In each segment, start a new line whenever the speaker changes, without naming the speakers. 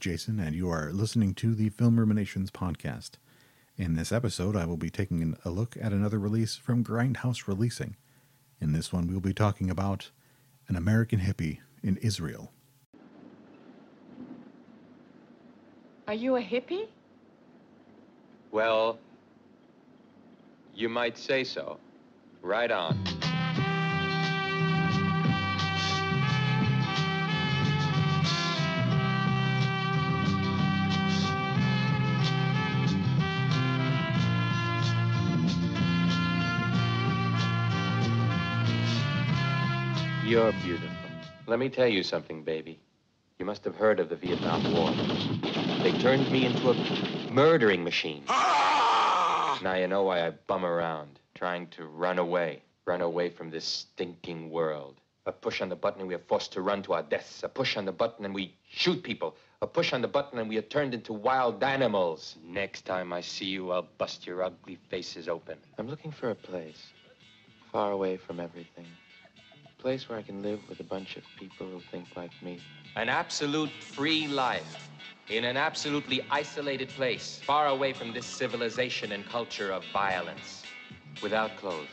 Jason, and you are listening to the Film Ruminations podcast. In this episode, I will be taking a look at another release from Grindhouse Releasing. In this one, we will be talking about an American hippie in Israel.
Are you a hippie?
Well, you might say so. Right on. You're beautiful. Let me tell you something, baby. You must have heard of the Vietnam War. They turned me into a murdering machine. Ah! Now you know why I bum around, trying to run away. Run away from this stinking world. A push on the button and we are forced to run to our deaths. A push on the button and we shoot people. A push on the button and we are turned into wild animals. Next time I see you, I'll bust your ugly faces open. I'm looking for a place far away from everything. A place where I can live with a bunch of people who think like me. An absolute free life in an absolutely isolated place, far away from this civilization and culture of violence, without clothes,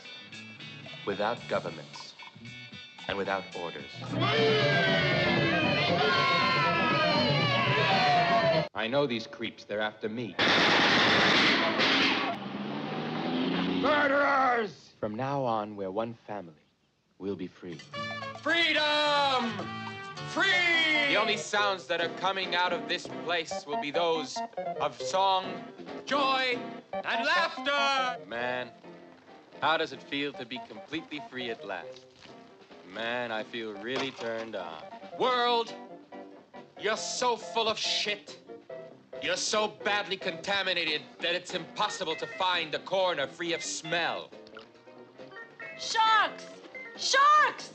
without governments, and without orders. I know these creeps, they're after me. Murderers! From now on, we're one family. We'll be free. Freedom! Free! The only sounds that are coming out of this place will be those of song, joy, and laughter! Man, how does it feel to be completely free at last? Man, I feel really turned on. World, you're so full of shit. You're so badly contaminated that it's impossible to find a corner free of smell.
Sharks! Sharks!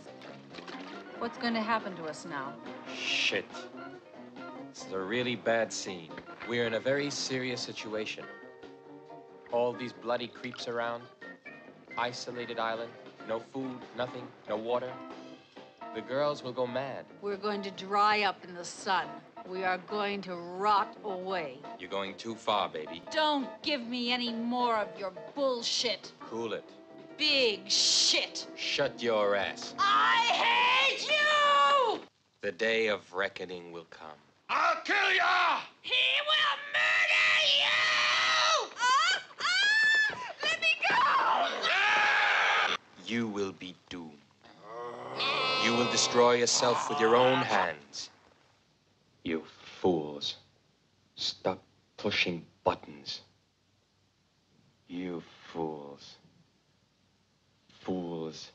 What's going to happen to us now?
Shit. This is a really bad scene. We're in a very serious situation. All these bloody creeps around. Isolated island. No food, nothing, no water. The girls will go mad.
We're going to dry up in the sun. We are going to rot away.
You're going too far, baby.
Don't give me any more of your bullshit.
Cool it.
Big shit.
Shut your ass.
I hate you!
The day of reckoning will come.
I'll kill ya!
He will murder you! Ah, ah! Let me go!
You will be doomed. You will destroy yourself with your own hands. You fools. Stop pushing buttons. You fools. Fools.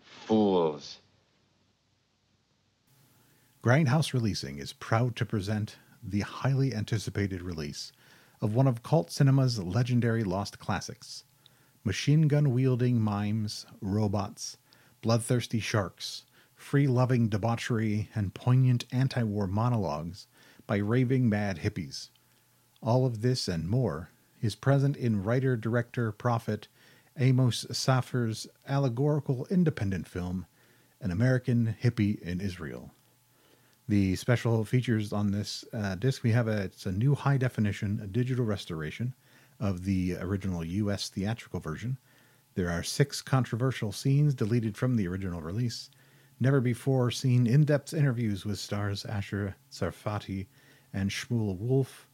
Fools.
Grindhouse Releasing is proud to present the highly anticipated release of one of cult cinema's legendary lost classics machine gun wielding mimes, robots, bloodthirsty sharks, free loving debauchery, and poignant anti war monologues by raving mad hippies. All of this and more is present in writer director prophet Amos Sefer's allegorical independent film, An American Hippie in Israel. The special features on this uh, disc we have a it's a new high definition a digital restoration of the original U.S. theatrical version. There are six controversial scenes deleted from the original release. Never before seen in depth interviews with stars Asher Sarfati and Shmuel Wolf.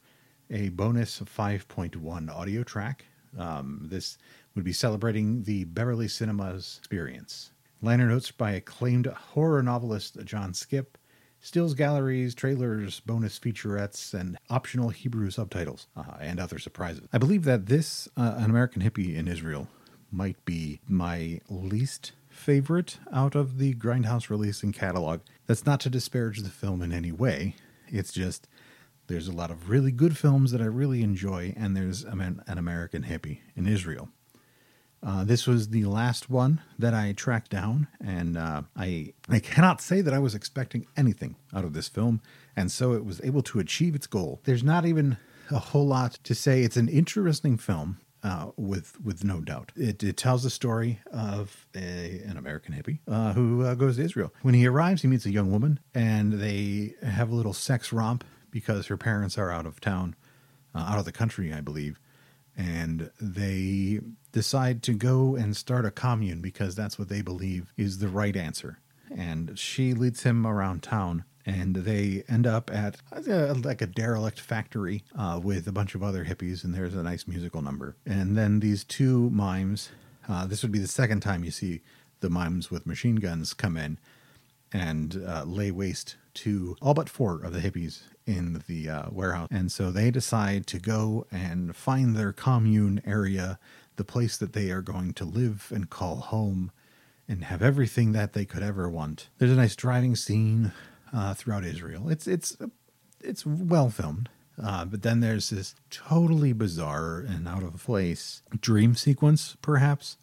A bonus 5.1 audio track. Um, this would be celebrating the Beverly Cinemas experience. Liner notes by acclaimed horror novelist John Skipp stills galleries, trailers, bonus featurettes, and optional Hebrew subtitles, uh, and other surprises. I believe that this, uh, An American Hippie in Israel, might be my least favorite out of the Grindhouse releasing catalog. That's not to disparage the film in any way. It's just there's a lot of really good films that I really enjoy, and there's an American Hippie in Israel. Uh, this was the last one that I tracked down, and uh, I I cannot say that I was expecting anything out of this film, and so it was able to achieve its goal. There's not even a whole lot to say. It's an interesting film. uh, with with no doubt. It, it tells the story of a, an American hippie uh, who uh, goes to Israel. When he arrives, he meets a young woman, and they have a little sex romp because her parents are out of town, uh, out of the country, I believe, and they decide to go and start a commune because that's what they believe is the right answer. And she leads him around town and they end up at a, like a derelict factory uh, with a bunch of other hippies, and there's a nice musical number. And then these two mimes, uh, this would be the second time you see the mimes with machine guns come in and uh, lay waste to all but four of the hippies in the uh, warehouse. And so they decide to go and find their commune area, the place that they are going to live and call home. And have everything that they could ever want. There's a nice driving scene uh, throughout Israel. It's it's it's well filmed. Uh, but then there's this totally bizarre and out of place dream sequence, perhaps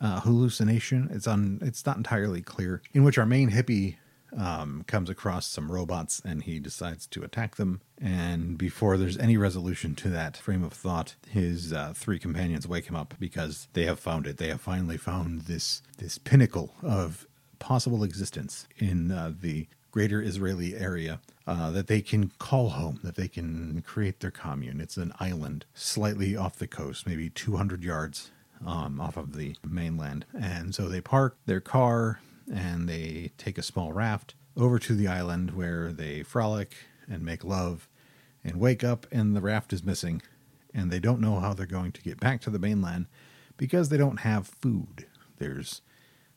uh, hallucination. It's on. It's not entirely clear. In which our main hippie um, comes across some robots and he decides to attack them. And before there's any resolution to that frame of thought, his uh, three companions wake him up because they have found it. They have finally found this this pinnacle of possible existence in uh, the greater Israeli area uh, that they can call home, that they can create their commune. It's an island slightly off the coast, maybe 200 yards um, off of the mainland. And so they park their car and they take a small raft over to the island where they frolic and make love and wake up and the raft is missing and they don't know how they're going to get back to the mainland because they don't have food. There's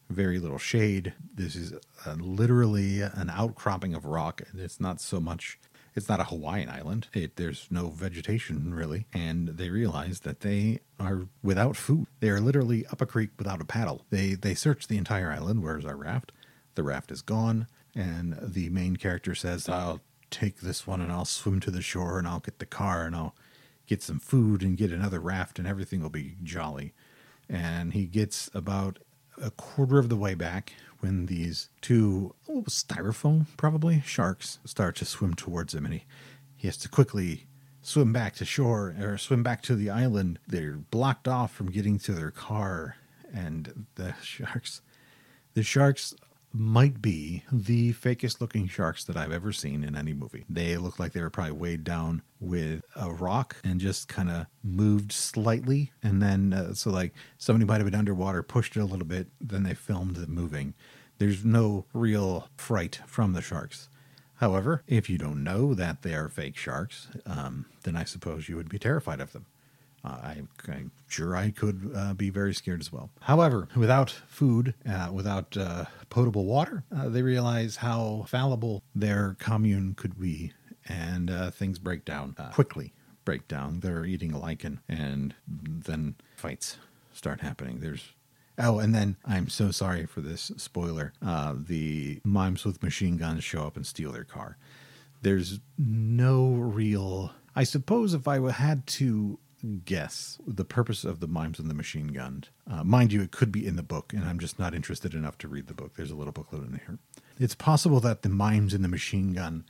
very little shade. This is literally an outcropping of rock. It's not so much. It's not a Hawaiian island. It, there's no vegetation really, and they realize that they are without food. They are literally up a creek without a paddle. They they search the entire island. Where's our raft? The raft is gone, and the main character says, "I'll take this one and I'll swim to the shore and I'll get the car and I'll get some food and get another raft and everything will be jolly." And he gets about a quarter of the way back when these two oh, styrofoam probably sharks start to swim towards him and he, he has to quickly swim back to shore or swim back to the island. They're blocked off from getting to their car and the sharks the sharks might be the fakest looking sharks that I've ever seen in any movie. They look like they were probably weighed down with a rock and just kind of moved slightly. And then, uh, so like somebody might have been underwater, pushed it a little bit, then they filmed it moving. There's no real fright from the sharks. However, if you don't know that they are fake sharks, um, then I suppose you would be terrified of them. Uh, I, am sure I could uh, be very scared as well. However, without food, uh, without uh, potable water, uh, they realize how fallible their commune could be, and uh, things break down quickly. Break down. They're eating lichen, and then fights start happening. There's Oh, and then I'm so sorry for this spoiler. the mimes with machine guns show up and steal their car. There's no real. I suppose if I had to guess the purpose of the mimes and the machine gun. Uh, mind you, it could be in the book, and I'm just not interested enough to read the book. There's a little booklet in here. It's possible that the mimes and the machine gun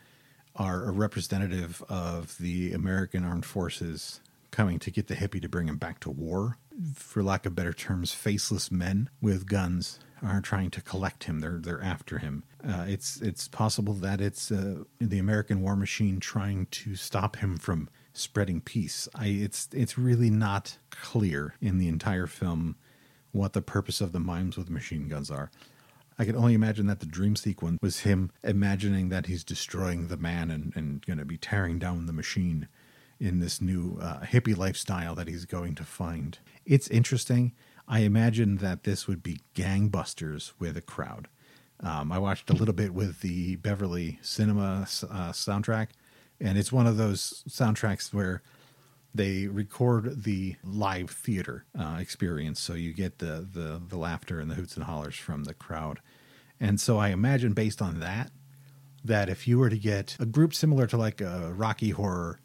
are a representative of the American armed forces coming to get the hippie to bring him back to war. For lack of better terms, faceless men with guns are trying to collect him. They're they're after him. Uh, it's it's possible that it's uh, the American war machine trying to stop him from spreading peace. I it's it's really not clear in the entire film what the purpose of the mimes with machine guns are. I can only imagine that the dream sequence was him imagining that he's destroying the man and, and going to be tearing down the machine in this new uh, hippie lifestyle that he's going to find. It's interesting. I imagine that this would be gangbusters with a crowd. Um, I watched a little bit with the Beverly Cinema uh, soundtrack, and it's one of those soundtracks where they record the live theater uh, experience, so you get the, the the laughter and the hoots and hollers from the crowd. And so I imagine, based on that, that if you were to get a group similar to like a Rocky Horror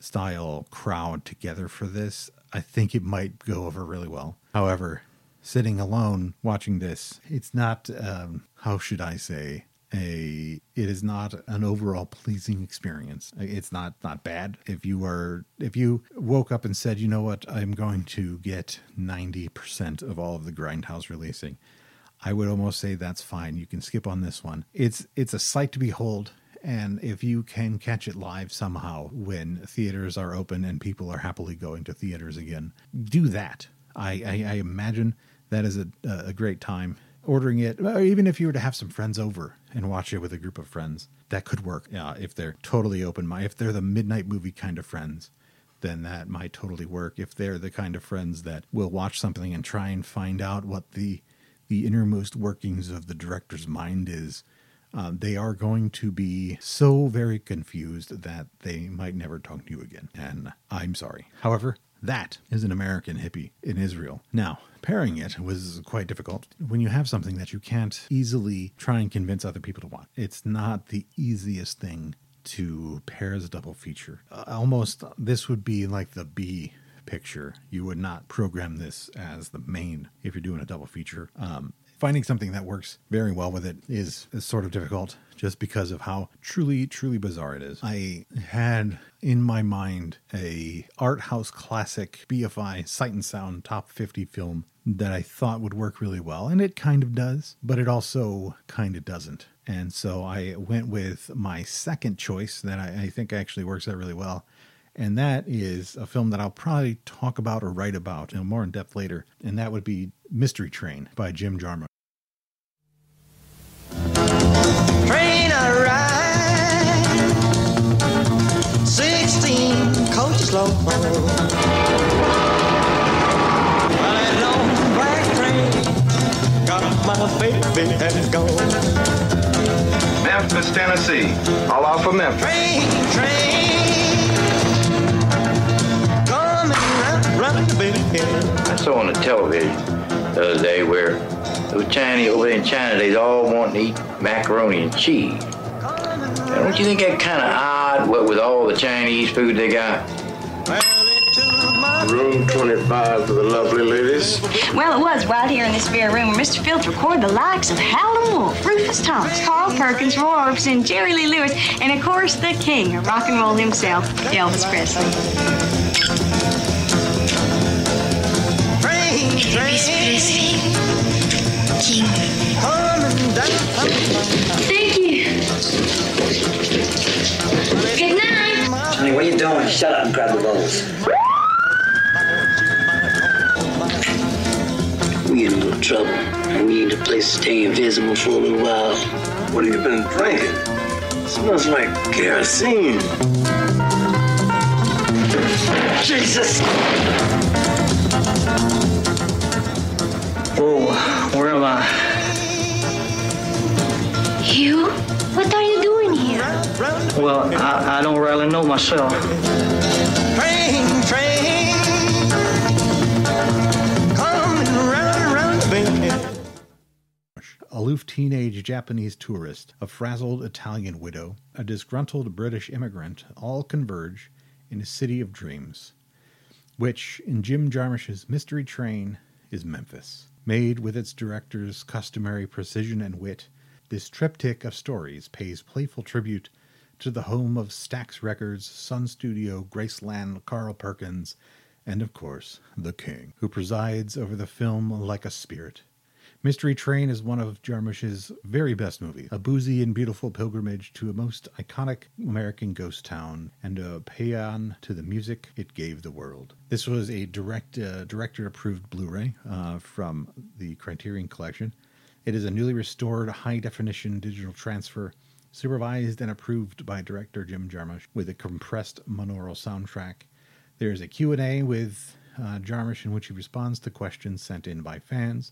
style crowd together for this, I think it might go over really well. However, sitting alone watching this, it's not, um, how should I say, a it is not an overall pleasing experience. It's not not bad. If you are if you woke up and said, you know what, I'm going to get ninety percent of all of the Grindhouse releasing, I would almost say that's fine. You can skip on this one. It's it's a sight to behold. And if you can catch it live somehow when theaters are open and people are happily going to theaters again, do that. I, I, I imagine that is a, a great time. Ordering it, or even if you were to have some friends over and watch it with a group of friends, that could work. Yeah, if they're totally open minded, if they're the midnight movie kind of friends, then that might totally work. If they're the kind of friends that will watch something and try and find out what the the innermost workings of the director's mind is, uh, they are going to be so very confused that they might never talk to you again. And I'm sorry. However, that is an American hippie in Israel. Now, pairing it was quite difficult when you have something that you can't easily try and convince other people to watch. It's not the easiest thing to pair as a double feature. Uh, almost, this would be like the B picture. You would not program this as the main if you're doing a double feature. Um, finding something that works very well with it is, is sort of difficult just because of how truly truly bizarre it is i had in my mind a art house classic bfi sight and sound top 50 film that i thought would work really well and it kind of does but it also kind of doesn't and so i went with my second choice that i, I think actually works out really well and that is a film that I'll probably talk about or write about know, more in depth later, and that would be Mystery Train by Jim Jarmusch.
Baby and gone.
Memphis, Tennessee. All off of Memphis.
Train, train, coming round, round the bend.
I saw on the television the other day where those Chinese over there in China, they all want to eat macaroni and cheese. Now, don't you think that kind of odd? What with all the Chinese food they got?
Well, it took my
Room 25 for the lovely ladies.
Well, it was right here in this very room where Mr. Phillips recorded the likes of Howlin' Wolf, Rufus Thomas, Carl Perkins, Roy Orbison, Jerry Lee Lewis, and of course the king of rock and roll himself, Elvis Presley.
train, train, coming down.
Thank you. Good night.
Honey, what are you doing? Shut up and grab the bowls. Trouble. and We need a place to stay invisible for a little while.
What have you been drinking? It Smells like kerosene.
Jesus! Oh, where am I?
You? What are you doing here?
Well, I, I don't really know myself.
Train, train,
aloof teenage Japanese tourist, a frazzled Italian widow, a disgruntled British immigrant all converge in a city of dreams, which, in Jim Jarmusch's Mystery Train, is Memphis. Made with its director's customary precision and wit, this triptych of stories pays playful tribute to the home of Stax Records, Sun Studio, Graceland, Carl Perkins, and of course, the King, who presides over the film like a spirit. Mystery Train is one of Jarmusch's very best movies, a boozy and beautiful pilgrimage to a most iconic American ghost town and a paean to the music it gave the world. This was a direct uh, director approved Blu-ray uh, from the Criterion Collection. It is a newly restored high definition digital transfer supervised and approved by director Jim Jarmusch with a compressed monaural soundtrack. There is a Q&A with uh, Jarmusch in which he responds to questions sent in by fans.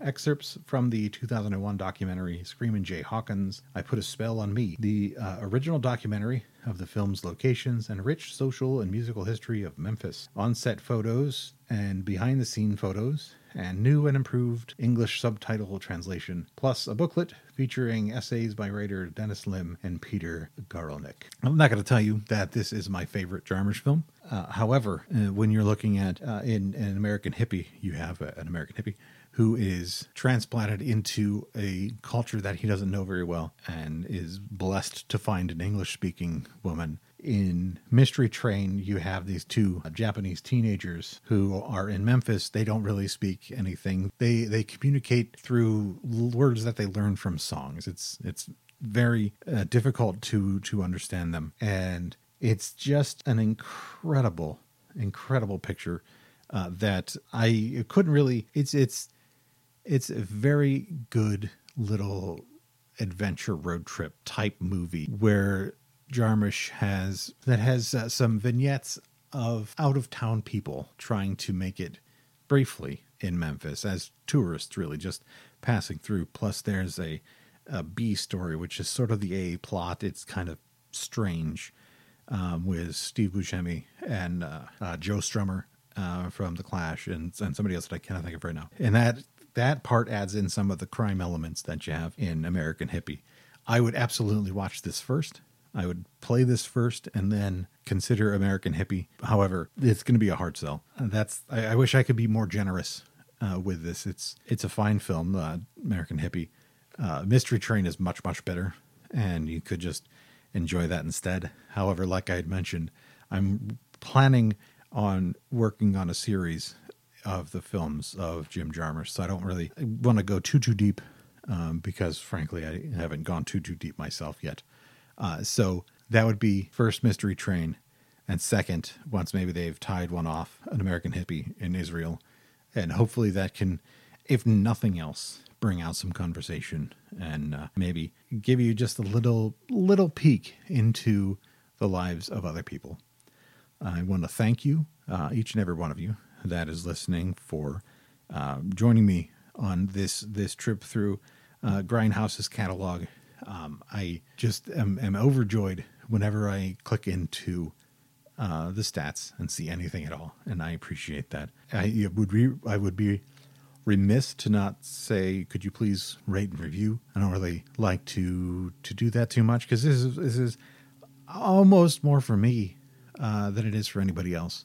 Excerpts from the 2001 documentary Screamin' Jay Hawkins, I Put a Spell on Me, the uh, original documentary of the film's locations and rich social and musical history of Memphis, on set photos and behind the scene photos, and new and improved English subtitle translation, plus a booklet featuring essays by writer Dennis Lim and Peter Guralnick. I'm not going to tell you that this is my favorite Jarmusch film. Uh, however, uh, when you're looking at uh, in, in an American hippie, you have a, an American hippie who is transplanted into a culture that he doesn't know very well and is blessed to find an English speaking woman. In Mystery Train, you have these two Japanese teenagers who are in Memphis. They don't really speak anything. They they communicate through words that they learn from songs. It's it's very uh, difficult to to understand them, and it's just an incredible incredible picture uh, that I couldn't really. It's it's it's a very good little adventure road trip type movie where Jarmusch has that has uh, some vignettes of out of town people trying to make it briefly in Memphis as tourists, really just passing through. Plus, there's a, a B story, which is sort of the A plot. It's kind of strange um, with Steve Buscemi and uh, uh, Joe Strummer uh, from The Clash and, and somebody else that I cannot think of right now. And that that part adds in some of the crime elements that you have in American Hippie. I would absolutely watch this first. I would play this first and then consider American Hippie. However, it's going to be a hard sell. That's I, I wish I could be more generous uh, with this. It's it's a fine film, uh, American Hippie. Uh, Mystery Train is much much better, and you could just enjoy that instead. However, like I had mentioned, I'm planning on working on a series of the films of Jim Jarmusch, so I don't really want to go too too deep um, because, frankly, I haven't gone too too deep myself yet. Uh, so that would be first Mystery Train, and second, once maybe they've tied one off, an American Hippie in Israel, and hopefully that can, if nothing else, bring out some conversation and uh, maybe give you just a little little peek into the lives of other people. I want to thank you, uh, each and every one of you that is listening, for uh, joining me on this this trip through uh, Grindhouse's catalog. Um, I just am, am, overjoyed whenever I click into uh, the stats and see anything at all, and I appreciate that. I would re- I would be remiss to not say, could you please rate and review? I don't really like to to do that too much because this is this is almost more for me uh, than it is for anybody else.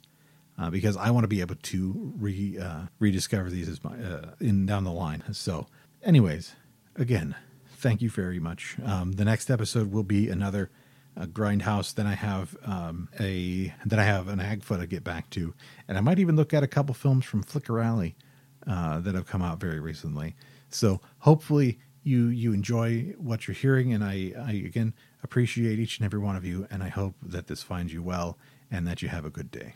Uh, because I want to be able to re uh, rediscover these as my uh, in down the line. So, anyways, again, thank you very much. Um, the next episode will be another uh, grindhouse. Then I have um, a then I have an Agfa to get back to, and I might even look at a couple films from Flicker Alley uh, that have come out very recently. So hopefully you you enjoy what you're hearing, and I, I again appreciate each and every one of you, and I hope that this finds you well and that you have a good day.